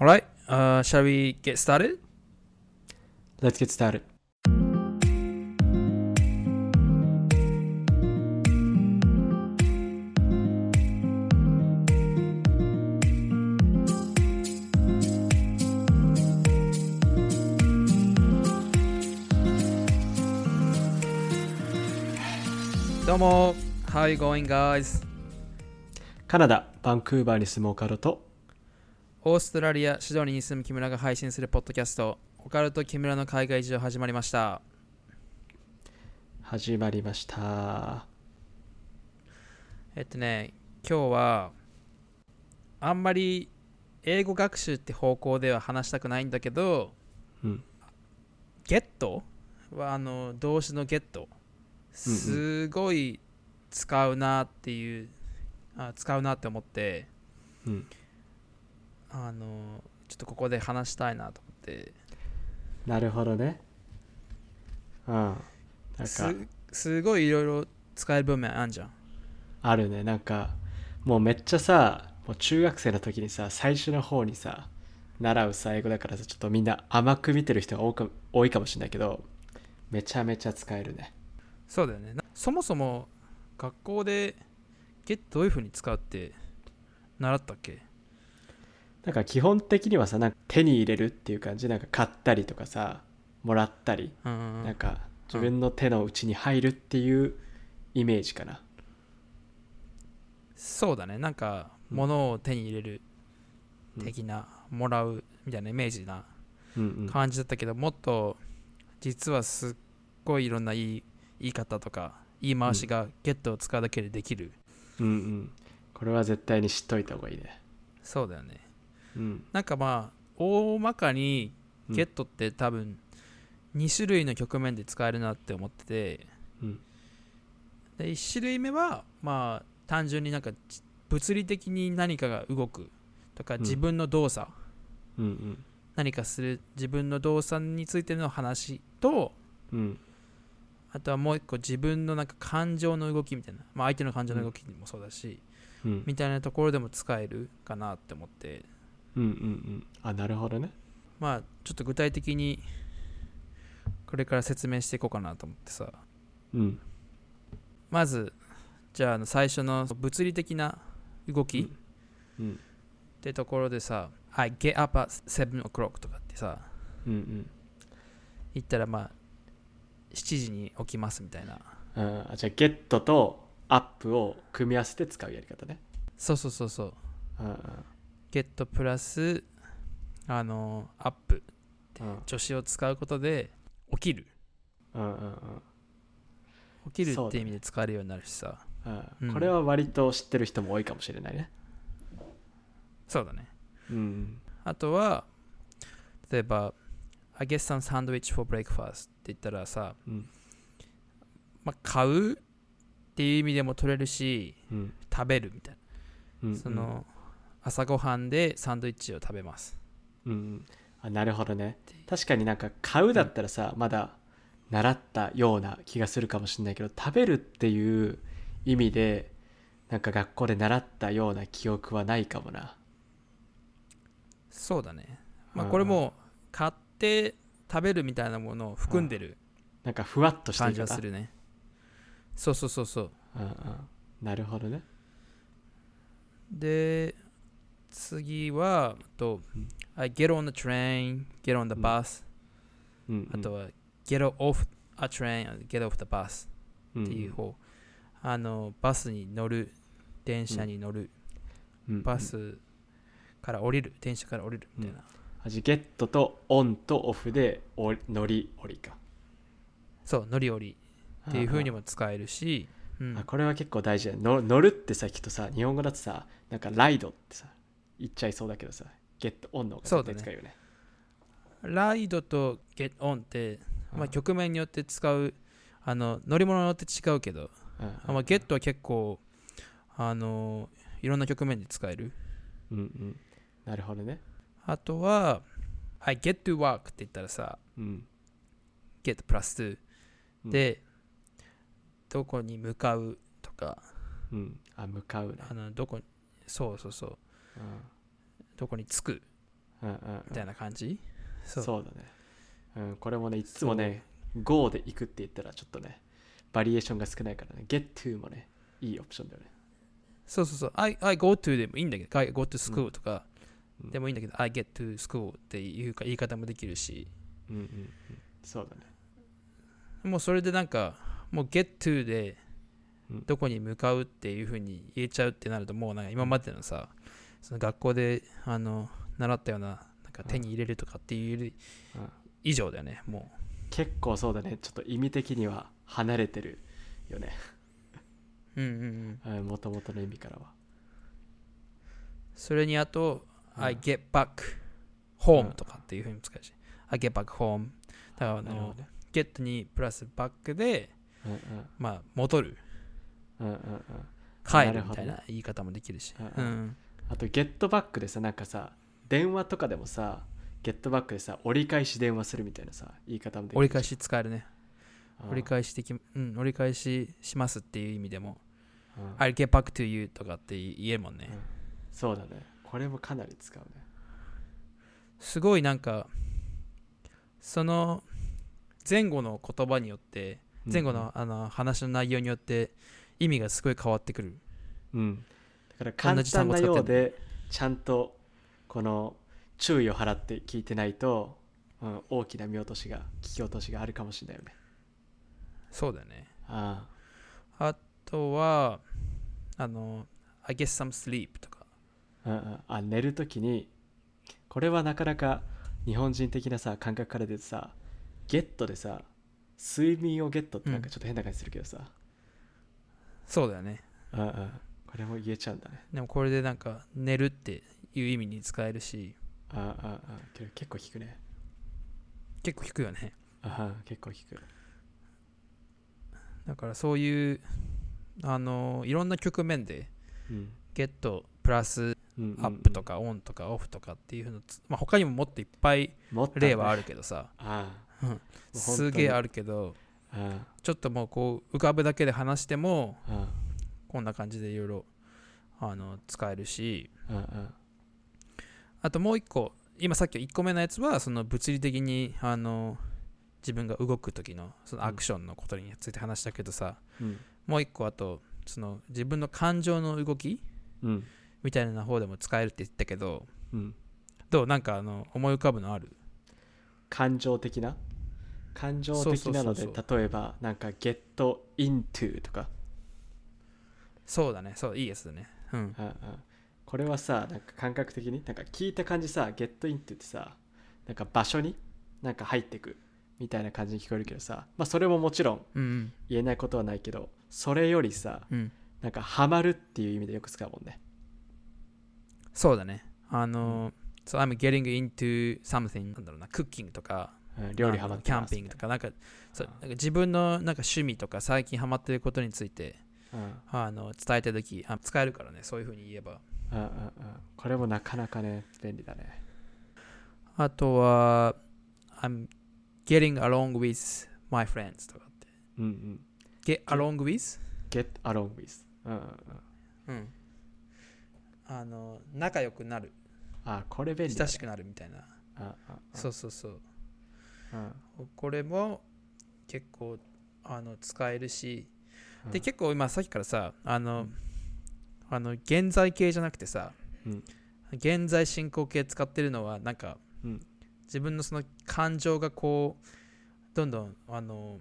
All right, uh, shall we get started? Let's get started. どうも、How are you going, guys? カナダ、バンクーバーに住むオカルト。オーストラリア、シドニーに住む木村が配信するポッドキャスト、オカルト木村の海外事情始まりました。始まりました。えっとね、今日は、あんまり英語学習って方向では話したくないんだけど、うん。ゲット？はあの動詞のゲットすごい使うなっていう、あ使うなって思ってうん。あのちょっとここで話したいなと思ってなるほどね。うん。なんか、すすごいいろいろ使える部面あんじゃんあるね。なんか、もうめっちゃさ、もう中学生の時にさ、最初の方にさ、習うさ、英語だからさ、ちょっとみんな甘く見てる人が多か多いかもしれないけど、めちゃめちゃ使えるね。そうだよねなそもそも学校でゲットどういう風に使うって習ったっけ？なんか基本的にはさ、なんか手に入れるっていう感じ、なんか買ったりとかさ、もらったり、うんうんうんなんか自分の手の内に入るっていうイメージかな。そうだねなんかうん物を手に入れるうん的な、もらうみたいなイメージなうんうん。感じだったけど、もっと実はすっごいいろんないい言い方とか言い回しがゲットを使うだけでできる、うんうん。これは絶対に知っといた方がいいね。そうだよねうん。なんかまあ大まかにうんゲットって多分2種類の局面で使えるなって思っててうん。で1種類目はまあ単純になんかじ物理的に何かが動くとかうん自分の動作、うんうん。何かする自分の動作についての話とうん。あとはもう一個自分のなんか感情の動きみたいな、まあ、相手の感情の動きもそうだし、うん。みたいなところでも使えるかなって思ってうんうんうん。あ、なるほどね。まあちょっと具体的にこれから説明していこうかなと思ってさうん。まずじゃあ最初の物理的な動きうん。ってところでさ「I get up at 7 o'clock」とかってさうん言ったらまあ7時に起きますみたいなうん。あじゃあ、ゲットとアップを組み合わせて使うやり方ね。そうそうそうそううんうん。ゲットプラスあのアップうん助詞を使うことで起きるうんうん起きるそうだねって意味で使えるようになるしさうんううんん。これは割と知ってる人も多いかもしれないね。そうだねうん。あとは例えば I get some sandwich for breakfast って言ったらさ、うん。まあ、買うっていう意味でも取れるしうん。食べるみたいうん。なその朝ごはんでサンドイッチを食べますうんうん。あ、なるほどね。確かになんか買うだったらさ、まだ習ったような気がするかもしれないけど、食べるっていう意味で、なんか学校で習ったような記憶はないかもな。そうだね、まあ、うんこれも買って食べるみたいなものを含んでるなんかふわっとして感じがするねそうそうそうそううんうん。なるほどね。で次はと、うん I get on the train get on the うん。bus、あとは get off a train get off the bus っっていう方、あのバスに乗る電車に乗る、バスから降りる電車から降りるみたいな、あじゲットとオンとオフでお乗り降りか。そう乗り降り。っていう風にもも使えるし、うん。あこれは結構大事だよ。の乗るってさきっとさ日本語だとさなんかライドってさ言っちゃいそうだけどさゲットオンの方が使うよね。ライドと get on って、まあ、うん局面によって使うあの乗り物によって違うけど、うん。まあ、ゲットは結構あのいろんな局面で使える。うんうん。なるほどね。あとは I get to work って言ったらさうん。get プラス2うん。で、どこに向かうとか。うん。あ向かうね。あのどこにそうそうそううん。どこに着く？うんうんみたいな感じ？そう。そうだね、うん、これもねいつもね Go で行くって言ったらちょっとねバリエーションが少ないからね。Get to もねいいオプションだよね。そうそうそう。I, I go to でもいいんだけど I go to school とかうん。でもいいんだけど I get to school っていうか言い方もできるし。うんうんうん。そうだね。もうそれでなんかもう get to でうん。どこに向かうっていうふうに言えちゃうってなるともうなんか今までのさその学校であの習ったようななんか手に入れるとかっていう以上だよねも結構そうだね。ちょっと意味的には離れてるよね。ううんうん。うんもともとの意味からは。それにあと、うん。I get back home とかっていうふうに使うし、I get back home だからあのなるほどね。get にプラス back でうんうん。まあ戻る。うんうんうん。帰なるみたいな言い方もできるし、うん。うんあとゲットバックでさなんかさ電話とかでもさゲットバックでさ折り返し電話するみたいなさ言い方もできる折り返し使えるね。うん折り返し的うん折り返ししますっていう意味でもうん I get back to you とかって言えるもんね、うん。そうだね。これもかなり使うね。すごいなんかその前後の言葉によって前後の,、あの話の内容によって意味がすごい変わってくる。うん。だから簡単なようでちゃんとこの注意を払って聞いてないと、うん、大きな見落としが聞き落としがあるかもしれないよね。そうだよね。ああ。とはあの I get some sleep とか。あ,、うんうん、あ寝るときにこれはなかなか日本人的なさ感覚から出てさゲットでさ睡眠をゲットってなんかちょっと変な感じするけどさ、そうだよね。うんうん、これも言えちゃうんだね。でもこれでなんか寝るっていう意味に使えるしああああ結構聞くね。結構聞くよね。ああ結構聞く。だからそういうあのいろんな局面でうん。ゲットプラスアップとかオンとかオフとかっていうふうなつ、まあ、他にももっといっぱい例はあるけどさ、ああ。うん。すげえあるけどあ。ちょっともうこう浮かぶだけで話してもああこんな感じでいろいろあの使えるし。あともう一個今さっき1個目のやつはその物理的にあの自分が動く時のそのアクションのことについて話したけどさ、うん。もう一個あとその自分の感情の動きうん。みたいな方でも使えるって言ったけど。うん。どう？なんかあの思い浮かぶのある？感情的な？感情的なので例えばなんか get into とかそうだね。そういいやつだね。うん。これはさなんか感覚的になんか聞いた感じさ get into ってさなんか場所になんか入ってくみたいな感じに聞こえるけどさまあそれももちろんうん言えないことはないけどそれよりさうん。なんかハマるっていう意味でよく使うもんね。そうだね。あの、そう I'm getting into something なんだろうな。クッキングとかうん料理ハマってキャンピングとかなんかそうあなんか自分のなんか趣味とか最近ハマってることについてうんあの伝えた時あ使えるからねそういうふうに言えば。うんうんうん。これもなかなかね便利だね。あとは I'm getting along with my friends とかって。うんうん。Get along with? Get along with うんうんうん。うん。あの仲良くなる。あこれ便利だ、ね、親しくなるみたいな。あああそうそうそう。うん。これも結構あの使えるしでうん。結構今さっきからさあのあの現在形じゃなくてさうん。現在進行形使ってるのはなんかうん。自分のその感情がこうどんどんあの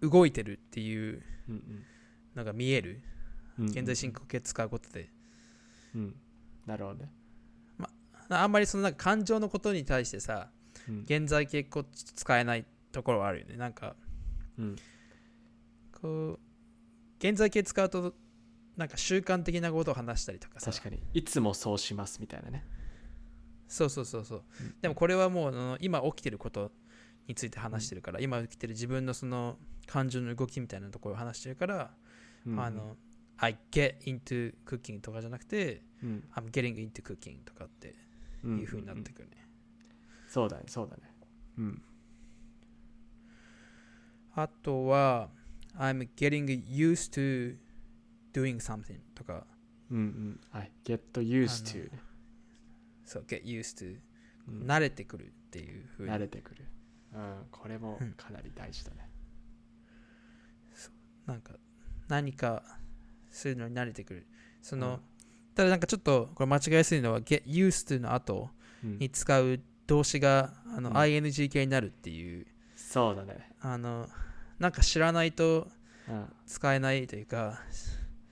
動いてるっていううんのが見える。うん現在進行形使うことで。うん。なるほどね。あんまりそのなんか感情のことに対してさうん。現在形こう使えないところはあるよね。なんかうん。こう現在形使うとなんか習慣的なことを話したりとかさ。確かに。いつもそうしますみたいなね。そうそうそうそう。うん。でもこれはもう今起きてることについて話してるから、今起きてる自分のその感情の動きみたいなところを話してるから、うんあの I get into cooking とかじゃなくてうん。I'm getting into cooking とかってうんいう風になってくるね、そうだねそうだね。うん。あとは I'm getting used to doing something とか。うんうん。はい get used あ to ねそう get used to うん。慣れてくるっていうふうに。慣れてくる、うん、これもうん。かなり大事だね、なんか何かするのに慣れてくる。その、うん。ただなんかちょっとこれ間違いやすいのは get used to の後うん。に使う動詞があの、うん。ing 形になるっていう。そうだね、あのなんか知らないとうん、使えないというか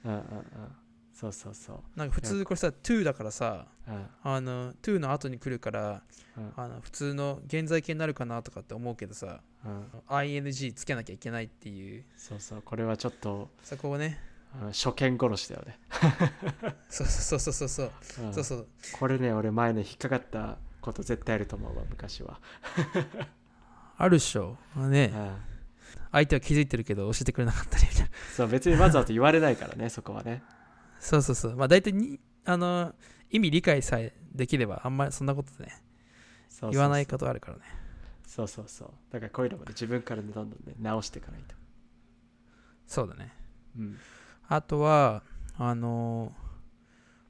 うんうんうん。そうそうそう、なんか普通これさ to だからさうん。あの to の後に来るからうん。あの普通の現在形になるかなとかって思うけどさうん、ing つけなきゃいけないっていう。そうそう。これはちょっとそこをねうん初見殺しだよね、そうそうそうそうそう。うん。そうそう。これね俺前ね引っかかったこと絶対あると思うわ昔は、あるっしょ。ね。うん相手は気づいてるけど教えてくれなかったりみたいな。そう別にわざわざ言われないからね そこはね。そうそうそう。まあ大体にあの意味理解さえできればあんまりそんなことね言わないことあるからね。そうそうそう。だからこういうのもね自分からねどんどんね直していかないと。そうだね。うん。あとはあの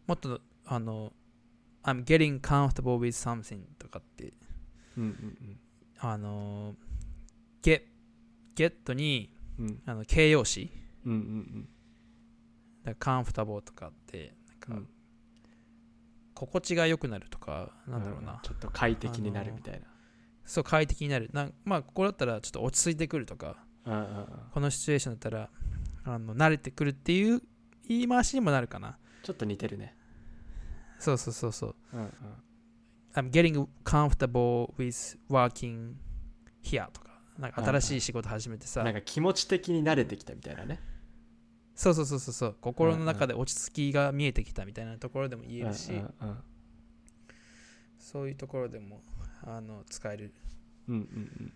もっとあの I'm getting comfortable with something とかってうんうん。あの get get にうんうん。あの形容詞。うんうんだから comfortable とかってなんか、うん。心地が良くなるとかうんなんだろうな、ん。ちょっと快適になるみたいそう快適になる。なんまあここだったらちょっと落ち着いてくるとかなうんうんうん。このシチュエーションだったらあの慣れてくるっていう言い回しにもなるかな。ちょっと似てるね。そうそうそうそう。うんうん。I'm getting comfortable with working here とかなんか新しい仕事始めてさ。なんか気持ち的に慣れてきたみたいなね。そうそうそうそう心の中で落ち着きが見えてきたみたいなところでも言えるし、そういうところでもあの使える。うんうんうん。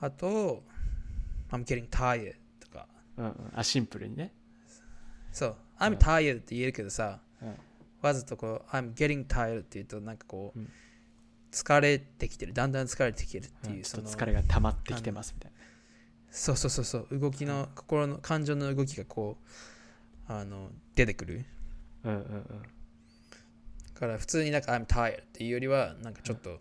あと I'm getting tired とか。うんうん。あシンプルにね。そう。うん。I'm tired って言えるけどさ、うん。わざとこう I'm getting tired って言うとなんかこう、うん疲れてきてる。だんだん疲れてきてるっていう、そのょっと疲れが溜まってきてますみたいそうそうそうそう。動きの心の感情の動きがこうあの出てくる。なうんうんうん。だから普通になんか I'm tired っていうよりはなんかちょっと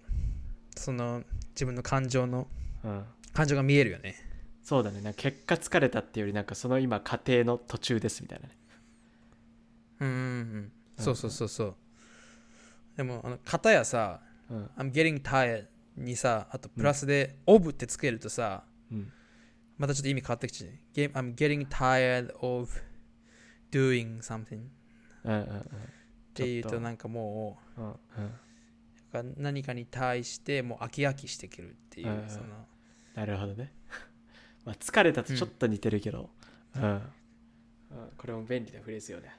その自分の感情のうん。感情が見えるよね。そうだね。なんか結果疲れたっていうよりなんかその今過程の途中ですみたいなね。うんうん。うん。そうそうそうそう。でもあの片やさうん。I'm getting tired にさあとプラスで of ってつけるとさうん。またちょっと意味変わってきて Game- I'm getting tired of doing something. うんうんっていうととなんかもうんうんうなんか何かに対してもう飽き飽きしてくるっていう、うんうん。その。なるほどね。まあ疲れたとちょっと似てるけど。うん、うん。これも便利なフレーズよね。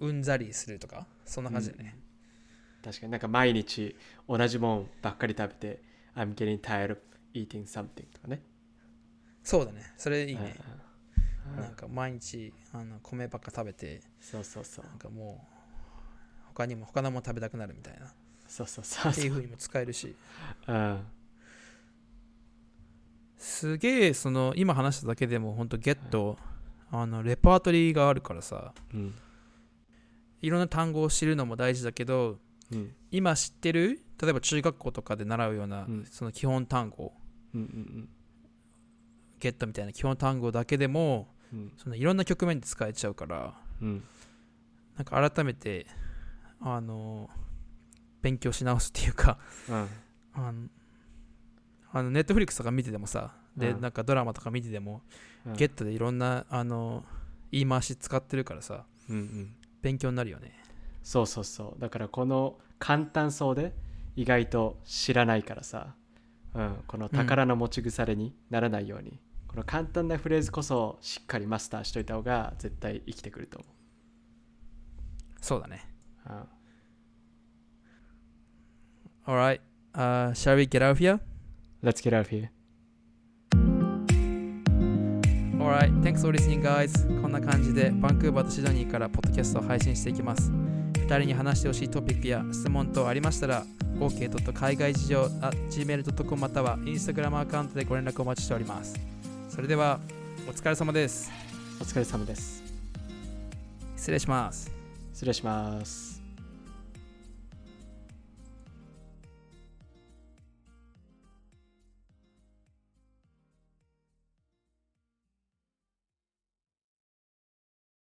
うんざりするとか？そんな感じだね、確かに。なんか毎日同じもんばっかり食べて I'm getting tired of eating something とかね。そうだね。それいいね、なんか毎日あの米ばっか食べてそうそうそう。なんかもう他にも他のもの食べたくなるみたいな。っそうそうそう。ていう風にも使えるし。うん。すげえその今話しただけでも本当ゲットあのレパートリーがあるからさ。うん。いろんな単語を知るのも大事だけどうん今知ってる？例えば中学校とかで習うような、うん。その基本単語。ゲットみたいな基本単語だけでもうん。そのいろんな局面で使えちゃうからうん。なんか改めてあの勉強し直すっていうかうん。あのあのネットフリックスとか見ててもさでうん。なんかドラマとか見てても、うん。ゲットでいろんなあの言い回し使ってるからさ勉強になるよねそうそうそう。だからこの簡単そうで意外と知らないからさ、うん、この宝の持ち腐れにならないように、この簡単なフレーズこそしっかりマスターしといた方が絶対生きてくると思そうだね。う、うん。Alright、uh, shall we get out of here? Let's get out of here. Alright, thanks for listening guys. こんな感じでバンクーバーとシドニーからポッドキャストを配信していきます2人に話してほしいトピックや質問等ありましたら OK. 海外事情 gmail.com または Instagram アカウントでご連絡お待ちしております。それではお疲れ様です。お疲れ様です。失礼します。失礼します